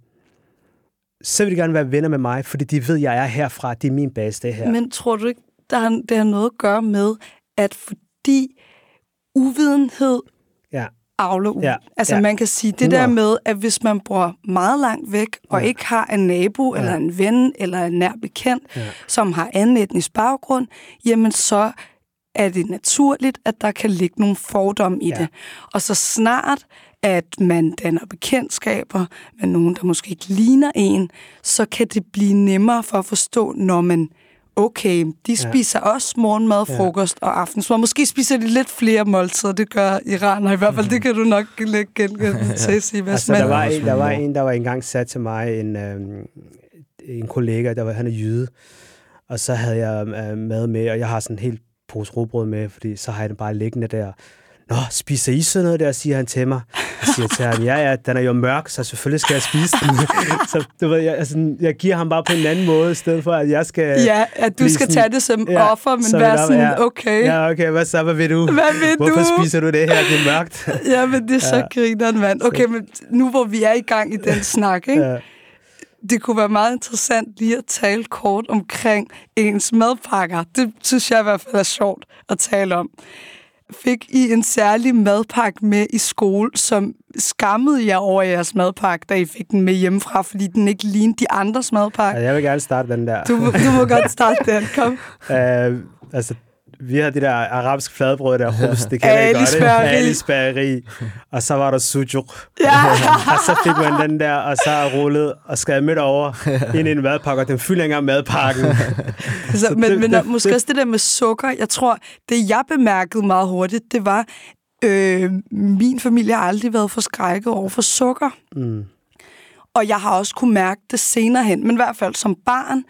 så vil de gerne være venner med mig, fordi de ved, at jeg er herfra, det er min base, det her. Men tror du ikke, der har, det har noget at gøre med, at fordi uvidenhed ja. avler ud. Ja, Altså ja. man kan sige, det 100. der med, at hvis man bor meget langt væk, og Ja. ikke har en nabo, Ja. eller en ven, eller en nær bekendt, Ja. som har anden etnisk baggrund, jamen så er det naturligt, at der kan ligge nogle fordomme i Ja. det. Og så snart, at man danner bekendtskaber med nogen, der måske ikke ligner en, så kan det blive nemmere for at forstå, når man okay, de spiser ja. også morgenmad, Ja. frokost og aftensmad. Måske spiser de lidt flere måltider, det gør iraner i hvert fald. Det kan du nok lægge gengældelse til, Sivas. Altså, der var, en, der var en, der var engang sat til mig, en, øhm, en kollega, der var, han er jyde, og så havde jeg øh, mad med, og jeg har sådan helt pose rugbrød med, fordi så har jeg den bare liggende der. Nå, spiser I sådan noget der, siger han til mig. Jeg siger til ham, ja, ja, den er jo mørk, så selvfølgelig skal jeg spise den. så du ved, jeg, altså, jeg giver ham bare på en anden måde, i stedet for, at jeg skal... ja, at du skal sådan- tage det som Ja, offer, men som være sådan, ja. okay, Ja, okay, hvad så, hvad vil du? hvad vil Hvorfor du? spiser du det her? Det er mørkt. Ja, men det er så ja. grineren, mand. Okay, men nu hvor vi er i gang i den snak, ikke? Ja. Det kunne være meget interessant lige at tale kort omkring ens madpakker. Det synes jeg i hvert fald er sjovt at tale om. Fik I en særlig madpakke med i skole, som skammede jer over jeres madpakke, da I fik den med hjemmefra, fordi den ikke lignede de andres madpakke? Ja, jeg vil gerne starte den der. Du, du må godt starte den, kom. Uh, altså, vi har det der arabiske fladbrød der, hus, det kan jeg godt. ikke? Spageri. Ali Spageri. Og så var der sujuk. Ja. og så fik man den der, og så rullet og skrev midt over ind i en madpakke, og den fylder ikke engang madpakken. Altså, men, det- men det- måske det- også det der med sukker. Jeg tror, det jeg bemærkede meget hurtigt, det var, øh, min familie har aldrig været forskrækket over for sukker. Mm. Og jeg har også kunne mærke det senere hen. Men i hvert fald som barn,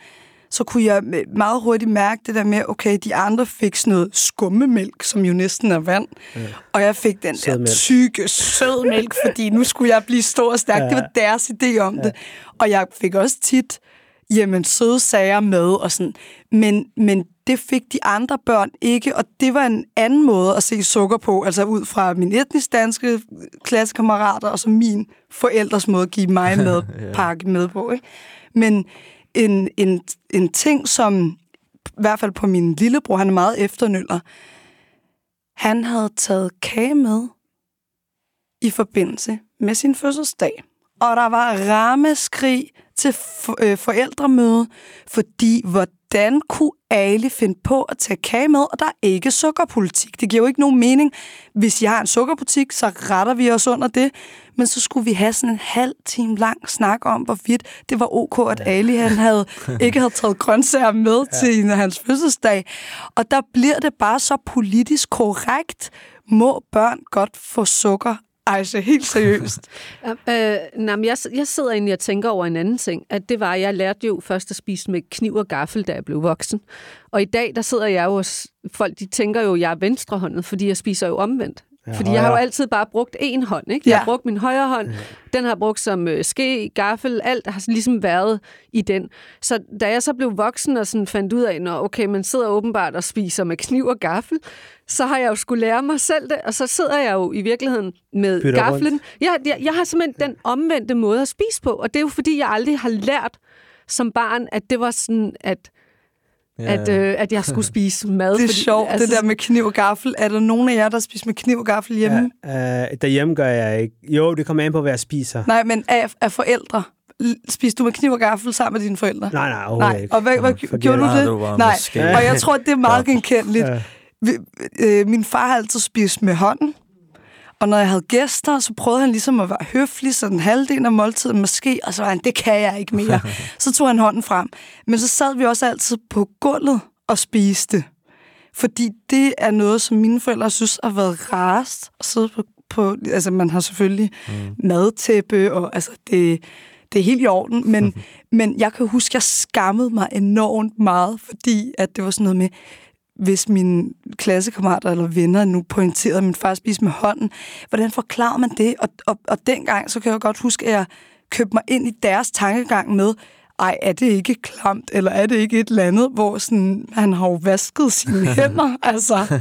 så kunne jeg meget hurtigt mærke det der med, okay, de andre fik sådan noget skummemælk, som jo næsten er vand. Ja. Og jeg fik den der Sødmælk. tykke sødmælk, fordi nu skulle jeg blive stor og stærk. Ja. Ja. Det var deres idé om ja. det. Og jeg fik også tit, jamen, søde sager med og sådan. Men, men det fik de andre børn ikke, og det var en anden måde at se sukker på, altså ud fra min etnisk danske klassekammerater, og så min forældres måde at give mig med pakke med på. Ikke? Men en, en, en ting, som i hvert fald på min lillebror, han er meget efternøller, han havde taget kage med i forbindelse med sin fødselsdag. Og der var rammeskrig til for, øh, forældremøde, fordi hvor hvordan kunne Ali finde på at tage kage med, og der er ikke sukkerpolitik. Det giver jo ikke nogen mening. Hvis jeg har en sukkerbutik, så retter vi os under det. Men så skulle vi have sådan en halv time lang snak om, hvorvidt det var ok, at Ali han havde, ikke havde taget grøntsager med ja. til hans fødselsdag. Og der bliver det bare så politisk korrekt. Må børn godt få sukker ej, så helt seriøst. øh, nej, jeg, jeg sidder egentlig og tænker over en anden ting. At det var, jeg lærte jo først at spise med kniv og gaffel, da jeg blev voksen. Og i dag, der sidder jeg jo folk de tænker jo, at jeg er venstrehåndet, fordi jeg spiser jo omvendt. Ja, Fordi jeg har jo altid bare brugt én hånd. Ikke? Jeg har brugt min højre hånd. Ja. Den har jeg brugt som øh, ske, gaffel, alt har ligesom været i den. Så da jeg så blev voksen og sådan fandt ud af, at okay, man sidder åbenbart og spiser med kniv og gaffel, så har jeg jo skulle lære mig selv det, og så sidder jeg jo i virkeligheden med Bytter gaflen. Jeg, jeg, jeg har simpelthen den omvendte måde at spise på, og det er jo fordi, jeg aldrig har lært som barn, at det var sådan, at Ja. At, øh, at jeg skulle spise mad. Det er fordi, sjovt, altså, det der med kniv og gaffel. Er der nogen af jer, der spiser med kniv og gaffel hjemme? Ja, øh, derhjemme gør jeg ikke. Jo, det kommer an på, hvad jeg spiser. Nej, men af, af forældre? Spiser du med kniv og gaffel sammen med dine forældre? Nej, nej, overhovedet nej. ikke. Og hvad, hvad gjorde du det? Du nej, og jeg tror, det er meget genkendeligt. Ja. Øh, min far har altid spist med hånden. Og når jeg havde gæster, så prøvede han ligesom at være høflig, så den halvdel af måltiden måske, og så var han, det kan jeg ikke mere. så tog han hånden frem. Men så sad vi også altid på gulvet og spiste. Fordi det er noget, som mine forældre synes har været rarest at sidde på. på altså, man har selvfølgelig mm. madtæppe, og altså, det, det er helt i orden, men, men jeg kan huske, at jeg skammede mig enormt meget, fordi at det var sådan noget med, hvis mine klassekammerater eller venner nu pointerede, at min far spiste med hånden. Hvordan forklarer man det? Og, og, og dengang, så kan jeg godt huske, at jeg købte mig ind i deres tankegang med, ej, er det ikke klamt, eller er det ikke et eller andet, hvor sådan, han har jo vasket sine hænder, altså.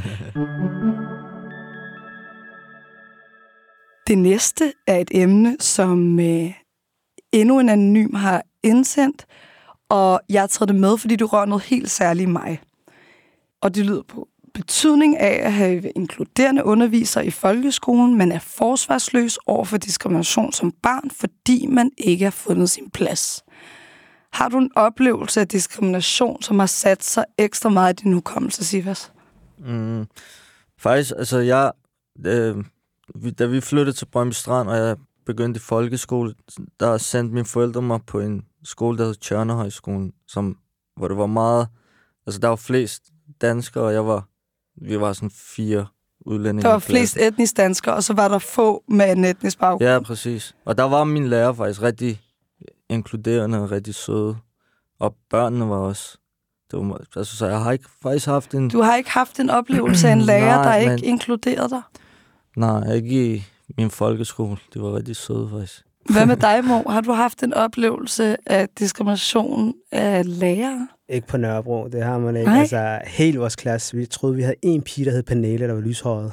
Det næste er et emne, som øh, endnu en anonym har indsendt, og jeg har taget det med, fordi du rører noget helt særligt i mig og det lyder på betydning af at have inkluderende undervisere i folkeskolen, men er forsvarsløs over for diskrimination som barn, fordi man ikke har fundet sin plads. Har du en oplevelse af diskrimination, som har sat sig ekstra meget i din hukommelse, Sivas? Mm, faktisk, altså jeg, øh, da vi flyttede til Brøndby Strand, og jeg begyndte i folkeskole, der sendte mine forældre mig på en skole, der hed Tjørnehøjskolen, som, hvor det var meget, altså der var flest danskere, og jeg var, vi var sådan fire udlændinge. Der var flest etnisk danskere, og så var der få med en etnisk baggrund. Ja, præcis. Og der var min lærer faktisk rigtig inkluderende og rigtig søde. Og børnene var også... Det var, altså, så jeg har ikke faktisk haft en... Du har ikke haft en oplevelse af en lærer, Nej, der ikke men... inkluderede dig? Nej, ikke i min folkeskole. Det var rigtig søde faktisk. Hvad med dig, mor? Har du haft en oplevelse af diskrimination af lærere? Ikke på Nørrebro, det har man ikke. Nej. Altså, helt vores klasse, vi troede, vi havde en pige, der hed Pernille, der var lyshåret.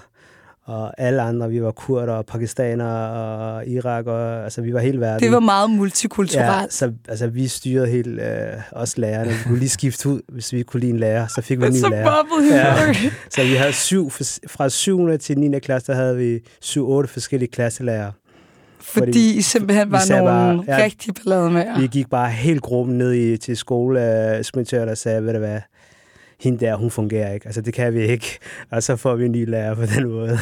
Og alle andre, vi var kurder og pakistanere og Irak, og altså, vi var helt verden. Det var meget multikulturelt. Ja, så altså, vi styrede helt, øh, os lærerne. Vi kunne lige skifte ud, hvis vi kunne lide en lærer, så fik vi en ny lærer. Ja. Så vi havde syv, fra 7. til 9. klasse, der havde vi syv-otte forskellige klasselærer. Fordi, fordi I simpelthen var nogle bare, ja, rigtig ballade med Vi gik bare helt gruppen ned i, til skole, uh, og sagde, ved du hvad, hende der, hun fungerer ikke. Altså, det kan vi ikke. Og så får vi en ny lærer på den måde.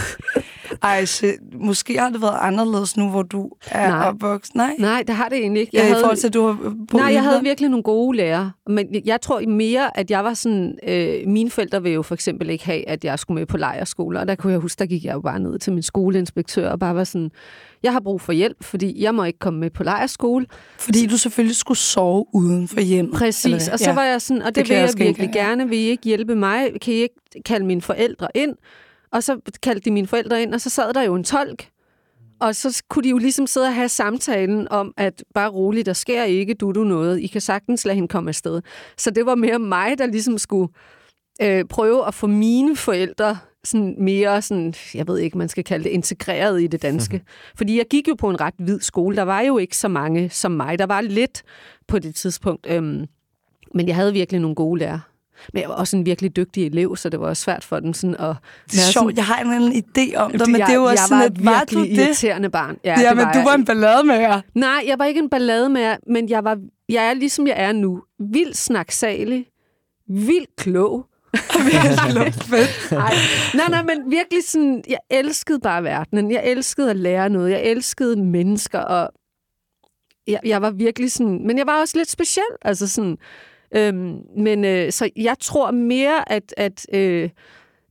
Ej, så, måske har det været anderledes nu, hvor du er Nej. opvokset. Nej, Nej det har det egentlig ikke. Jeg ja, havde, i forhold til, at du har Nej, jeg havde virkelig nogle gode lærere. Men jeg tror mere, at jeg var sådan... Øh, mine forældre vil jo for eksempel ikke have, at jeg skulle med på lejerskole. Og der kunne jeg huske, der gik jeg jo bare ned til min skoleinspektør og bare var sådan jeg har brug for hjælp, fordi jeg må ikke komme med på lejerskole. Fordi du selvfølgelig skulle sove uden for hjem. Præcis, og så ja. var jeg sådan, og det, det vil jeg, jeg virkelig ja. gerne. Vil I ikke hjælpe mig? Kan I ikke kalde mine forældre ind? Og så kaldte de mine forældre ind, og så sad der jo en tolk. Og så kunne de jo ligesom sidde og have samtalen om, at bare roligt, der sker ikke du du noget. I kan sagtens lade hende komme afsted. Så det var mere mig, der ligesom skulle øh, prøve at få mine forældre sådan mere, sådan, jeg ved ikke, man skal kalde det, integreret i det danske. Mm-hmm. Fordi jeg gik jo på en ret hvid skole. Der var jo ikke så mange som mig. Der var lidt på det tidspunkt. Øhm, men jeg havde virkelig nogle gode lærere. Men jeg var også en virkelig dygtig elev, så det var også svært for den sådan at... Det er sjovt, jeg har en eller anden idé om det, men det er jo også sådan, at var du det? irriterende barn. Ja, ja men var du var en ballade med jer. Nej, jeg var ikke en ballade med jer, men jeg, var, jeg er ligesom jeg er nu. Vildt snaksalig, vildt klog. nej, nej, nej, men virkelig sådan, jeg elskede bare verdenen. Jeg elskede at lære noget. Jeg elskede mennesker, og jeg, jeg var virkelig sådan, men jeg var også lidt speciel, altså sådan, øhm, men øh, så jeg tror mere, at, at, øh,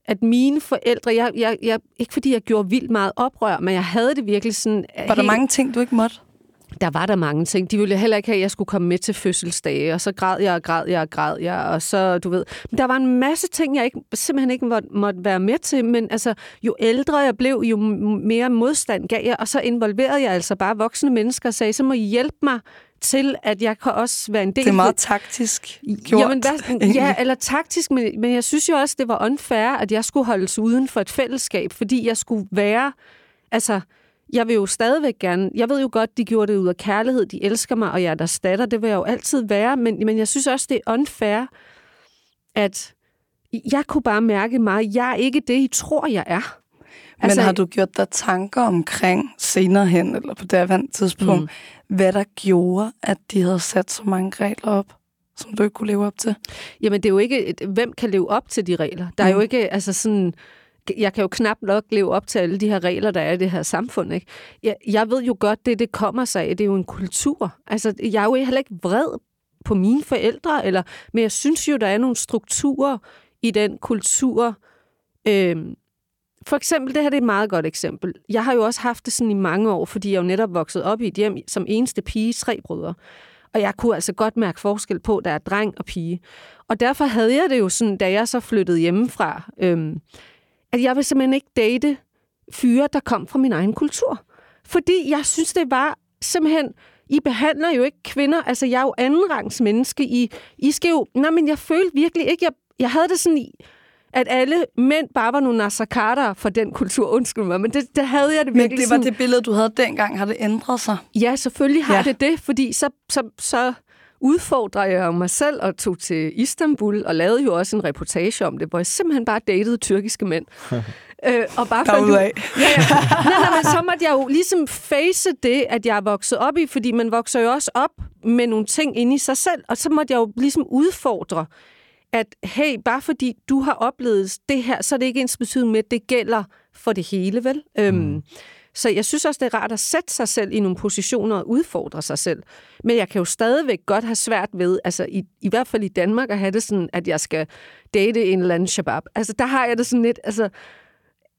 at mine forældre, jeg, jeg, jeg, ikke fordi jeg gjorde vildt meget oprør, men jeg havde det virkelig sådan... Var helt, der mange ting, du ikke måtte? der var der mange ting. De ville heller ikke have, at jeg skulle komme med til fødselsdage, og så græd jeg og græd jeg og græd jeg, og så, du ved... Men der var en masse ting, jeg ikke, simpelthen ikke måtte, måtte være med til, men altså, jo ældre jeg blev, jo mere modstand gav jeg, og så involverede jeg altså bare voksne mennesker og sagde, så må I hjælpe mig til, at jeg kan også være en del... Det er meget taktisk gjort. Jamen, hvad, ja, eller taktisk, men, men jeg synes jo også, det var unfair, at jeg skulle holdes uden for et fællesskab, fordi jeg skulle være... Altså, jeg vil jo stadigvæk gerne... Jeg ved jo godt, de gjorde det ud af kærlighed. De elsker mig, og jeg er deres datter. Det vil jeg jo altid være. Men, men jeg synes også, det er unfair, at jeg kunne bare mærke mig, jeg er ikke det, I tror, jeg er. Altså, men har du gjort dig tanker omkring senere hen, eller på det tidspunkt, mm. hvad der gjorde, at de havde sat så mange regler op? som du ikke kunne leve op til? Jamen, det er jo ikke, hvem kan leve op til de regler? Der er mm. jo ikke, altså sådan, jeg kan jo knap nok leve op til alle de her regler, der er i det her samfund. Ikke? Jeg, jeg ved jo godt, det det kommer sig af. Det er jo en kultur. Altså, jeg er jo heller ikke vred på mine forældre, eller, men jeg synes jo, der er nogle strukturer i den kultur. Øhm, for eksempel, det her det er et meget godt eksempel. Jeg har jo også haft det sådan i mange år, fordi jeg jo netop voksede op i et hjem som eneste pige, tre brødre. Og jeg kunne altså godt mærke forskel på, der er dreng og pige. Og derfor havde jeg det jo sådan, da jeg så flyttede hjemmefra, øhm, at jeg vil simpelthen ikke date fyre, der kom fra min egen kultur. Fordi jeg synes, det var simpelthen... I behandler jo ikke kvinder, altså jeg er jo andenrangs menneske. I, I skal jo... Nej, men jeg følte virkelig ikke... Jeg, jeg havde det sådan i at alle mænd bare var nogle nasakater for den kultur. Undskyld mig, men det, det havde jeg det virkelig Men det var sådan, det billede, du havde dengang. Har det ændret sig? Ja, selvfølgelig har ja. det det, fordi så, så, så udfordrer jeg mig selv og tog til Istanbul og lavede jo også en reportage om det, hvor jeg simpelthen bare datede tyrkiske mænd. øh, og bare fandt ud af. Ja, ja. Nej, nej, men så måtte jeg jo ligesom face det, at jeg er vokset op i, fordi man vokser jo også op med nogle ting inde i sig selv, og så måtte jeg jo ligesom udfordre, at hey, bare fordi du har oplevet det her, så er det ikke ens betydning med, at det gælder for det hele, vel? Øhm, mm. Øhm, så jeg synes også, det er rart at sætte sig selv i nogle positioner og udfordre sig selv. Men jeg kan jo stadigvæk godt have svært ved, altså i, i hvert fald i Danmark, at have det sådan, at jeg skal date en eller anden shabab. Altså der har jeg det sådan lidt, altså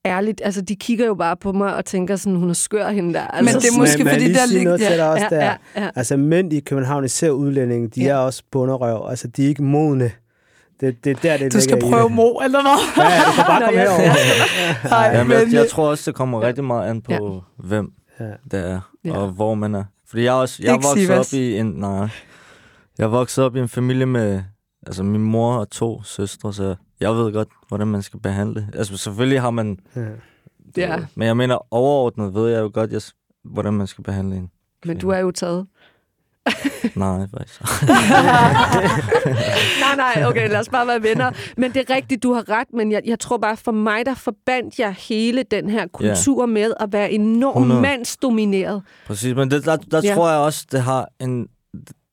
ærligt, altså de kigger jo bare på mig og tænker sådan, hun er skør hende der. Altså, men det er måske men, fordi, der ligger... noget til dig også ja, der. Ja, ja. Altså mænd i København, især udlændinge, de ja. er også bunderøv. Altså de er ikke modne det, det er der, det Du skal prøve mo, eller hvad? Ja, du kan bare komme herover. Nej, ja, men jeg, jeg tror også, det kommer rigtig meget an på, ja. hvem ja. det er, ja. og hvor man er. Fordi jeg også, jeg voksede op i en, nej, jeg voksede op i en familie med, altså min mor og to søstre, så jeg ved godt, hvordan man skal behandle. Altså selvfølgelig har man, ja. ja. men jeg mener overordnet ved jeg jo godt, jeg, hvordan man skal behandle en. Men du er jo taget. Nej, faktisk. nej, nej, okay, lad os bare være venner. Men det er rigtigt, du har ret, men jeg, jeg tror bare, for mig, der forbandt jeg hele den her kultur yeah. med at være enormt 100. mandsdomineret. Præcis, men det, der, der ja. tror jeg også, det har en...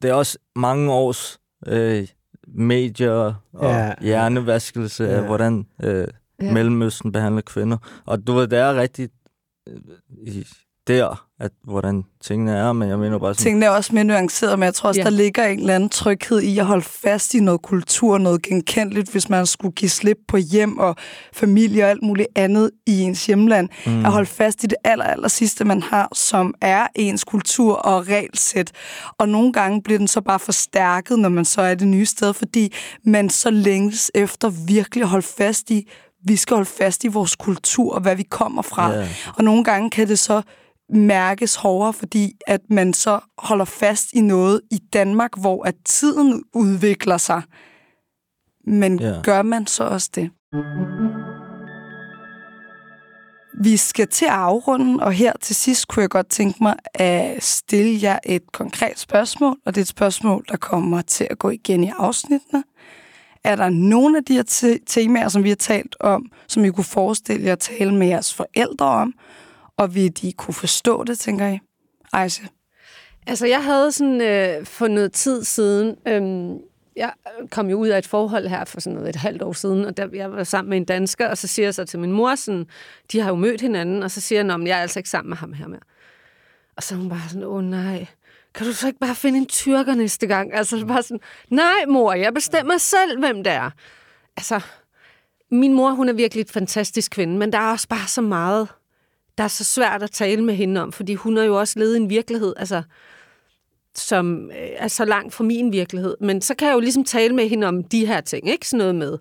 Det er også mange års øh, medier og ja. hjernevaskelse ja. af, hvordan øh, ja. Mellemøsten behandler kvinder. Og du ved, det er rigtig... Øh, der, at hvordan tingene er, men jeg mener bare sådan... Tingene er også mere nuanceret, men jeg tror også, ja. der ligger en eller anden tryghed i at holde fast i noget kultur, noget genkendeligt, hvis man skulle give slip på hjem og familie og alt muligt andet i ens hjemland. Mm. At holde fast i det aller, aller sidste, man har, som er ens kultur og regelsæt. Og nogle gange bliver den så bare forstærket, når man så er det nye sted, fordi man så længes efter virkelig at holde fast i, vi skal holde fast i vores kultur og hvad vi kommer fra. Yeah. Og nogle gange kan det så mærkes hårdere, fordi at man så holder fast i noget i Danmark, hvor at tiden udvikler sig. Men ja. gør man så også det? Vi skal til at afrunde, og her til sidst kunne jeg godt tænke mig at stille jer et konkret spørgsmål, og det er et spørgsmål, der kommer til at gå igen i afsnittene. Er der nogle af de her temaer, som vi har talt om, som I kunne forestille jer at tale med jeres forældre om, og vil de kunne forstå det, tænker I? Ejse? Altså, jeg havde sådan øh, for noget tid siden, øh, jeg kom jo ud af et forhold her for sådan noget et halvt år siden, og der, jeg var sammen med en dansker, og så siger jeg så til min mor, sådan, de har jo mødt hinanden, og så siger jeg, at jeg er altså ikke sammen med ham her mere. Og så er hun bare sådan, åh nej, kan du så ikke bare finde en tyrker næste gang? Altså så bare sådan, nej mor, jeg bestemmer selv, hvem det er. Altså, min mor, hun er virkelig et fantastisk kvinde, men der er også bare så meget, der er så svært at tale med hende om, fordi hun har jo også levet en virkelighed, altså, som øh, er så langt fra min virkelighed. Men så kan jeg jo ligesom tale med hende om de her ting, ikke? Sådan noget med,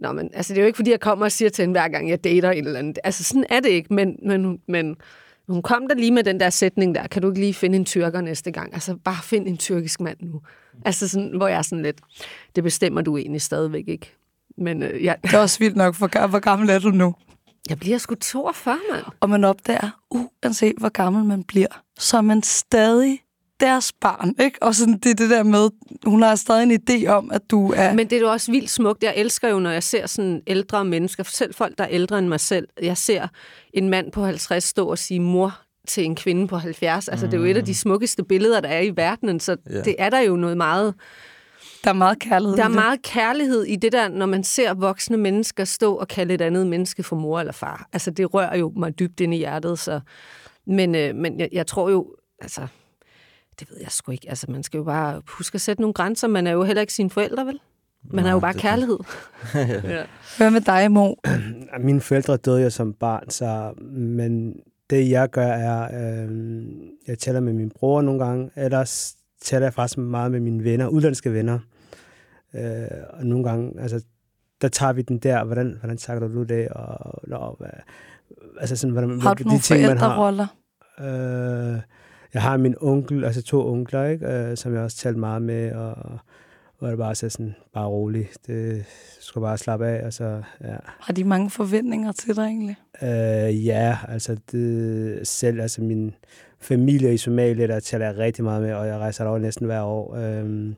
Nå, men altså, det er jo ikke, fordi jeg kommer og siger til hende, hver gang jeg dater en eller anden. Altså, sådan er det ikke, men, men, men hun kom der lige med den der sætning der, kan du ikke lige finde en tyrker næste gang? Altså, bare find en tyrkisk mand nu. Altså, sådan, hvor jeg er sådan lidt, det bestemmer du egentlig stadigvæk ikke. Men øh, jeg, Det er også vildt nok. Hvor, hvor gammel er du nu? Jeg bliver sgu 42, mand. Og man opdager, uanset hvor gammel man bliver, så er man stadig deres barn, ikke? Og sådan, det det der med, hun har stadig en idé om, at du er... Men det er jo også vildt smukt. Jeg elsker jo, når jeg ser sådan ældre mennesker, selv folk, der er ældre end mig selv. Jeg ser en mand på 50 stå og sige mor til en kvinde på 70. Altså, det er jo et af de smukkeste billeder, der er i verdenen, så Ja. det er der jo noget meget... der er meget kærlighed Der er i det. meget kærlighed i det der, når man ser voksne mennesker stå og kalde et andet menneske for mor eller far. Altså, det rører jo mig dybt ind i hjertet, så... Men, øh, men jeg, jeg tror jo, altså... Det ved jeg sgu ikke. Altså, man skal jo bare huske at sætte nogle grænser. Man er jo heller ikke sine forældre, vel? Man er jo Nej, bare det- kærlighed. ja. Hvad med dig, Mo? Mine forældre døde jo som barn, så, men det jeg gør er, øh, jeg tæller med min bror nogle gange, ellers tæller jeg faktisk meget med mine venner, udlandske venner. Øh, og nogle gange, altså, der tager vi den der, hvordan, hvordan tager du det, og, og hvad, altså sådan, hvordan, Har du nogle forældreroller? Øh, jeg har min onkel, altså to onkler, ikke? Øh, som jeg også talte meget med, og hvor det bare så sådan, bare rolig. Det skal bare slappe af, og så, ja. Har de mange forventninger til dig egentlig? Øh, ja, altså det, selv, altså min familie i Somalia, der taler jeg rigtig meget med, og jeg rejser derover næsten hver år. Øh,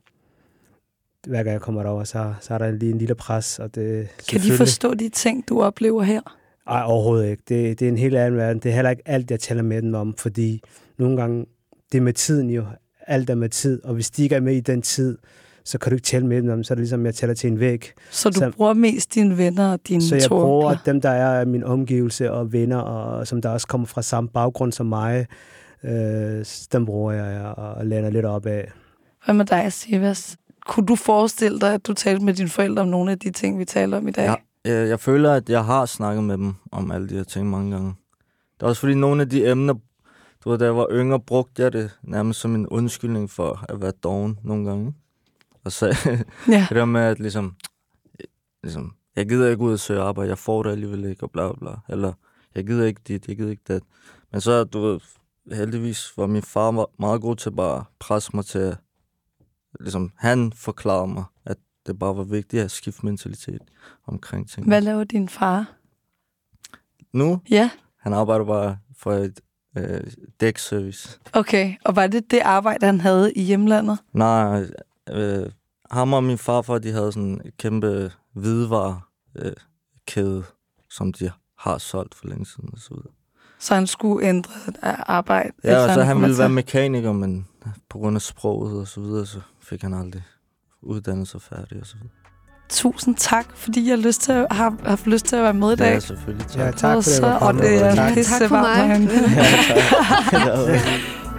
hver gang jeg kommer derover, så, så er der lige en lille pres, og det Kan de forstå de ting, du oplever her? Ej, overhovedet ikke. Det, det er en helt anden verden. Det er heller ikke alt, jeg taler med dem om, fordi nogle gange, det er med tiden jo. Alt er med tid, og hvis de ikke er med i den tid, så kan du ikke tale med dem om, så er det ligesom, jeg taler til en væg. Så du Så- bruger mest dine venner og dine Så jeg to bruger dem, der er min omgivelse og venner, og som der også kommer fra samme baggrund som mig, øh, dem bruger jeg og, og lander lidt op af. Hvad med dig, Sivas? Kunne du forestille dig, at du talte med dine forældre om nogle af de ting, vi taler om i dag? Ja, jeg, jeg føler, at jeg har snakket med dem om alle de her ting mange gange. Det er også fordi, nogle af de emner, du ved, da jeg var yngre, brugte jeg det nærmest som en undskyldning for at være doven nogle gange. Og så ja. det der med, at ligesom, ligesom, jeg gider ikke ud og søge arbejde, jeg får det alligevel ikke, og bla bla bla. Eller, jeg gider ikke dit, jeg gider ikke det. Men så, du ved, heldigvis var min far ma- meget god til bare at presse mig til, ligesom, han forklarede mig, at det bare var vigtigt at skifte mentalitet omkring ting. Hvad laver din far? Nu, Ja, han arbejder bare for et øh, dækservice. okay. Og var det det arbejde, han havde i hjemlandet? Nej, øh, ham og min farfar, de havde sådan en kæmpe hvidevare øh, kæde, som de har solgt for længe siden og så videre. Så han skulle ændre af arbejde? Ja, og så han han ville være mekaniker, men på grund af sproget og så videre, så fik han aldrig uddannet sig færdig og så videre. Tusind tak, fordi jeg har, lyst til at, har haft lyst til at være med i dag. Ja, selvfølgelig. Tak. Ja, tak for det. og det er Tak. pisse Tak for varmt mig. herinde. Ja, tak.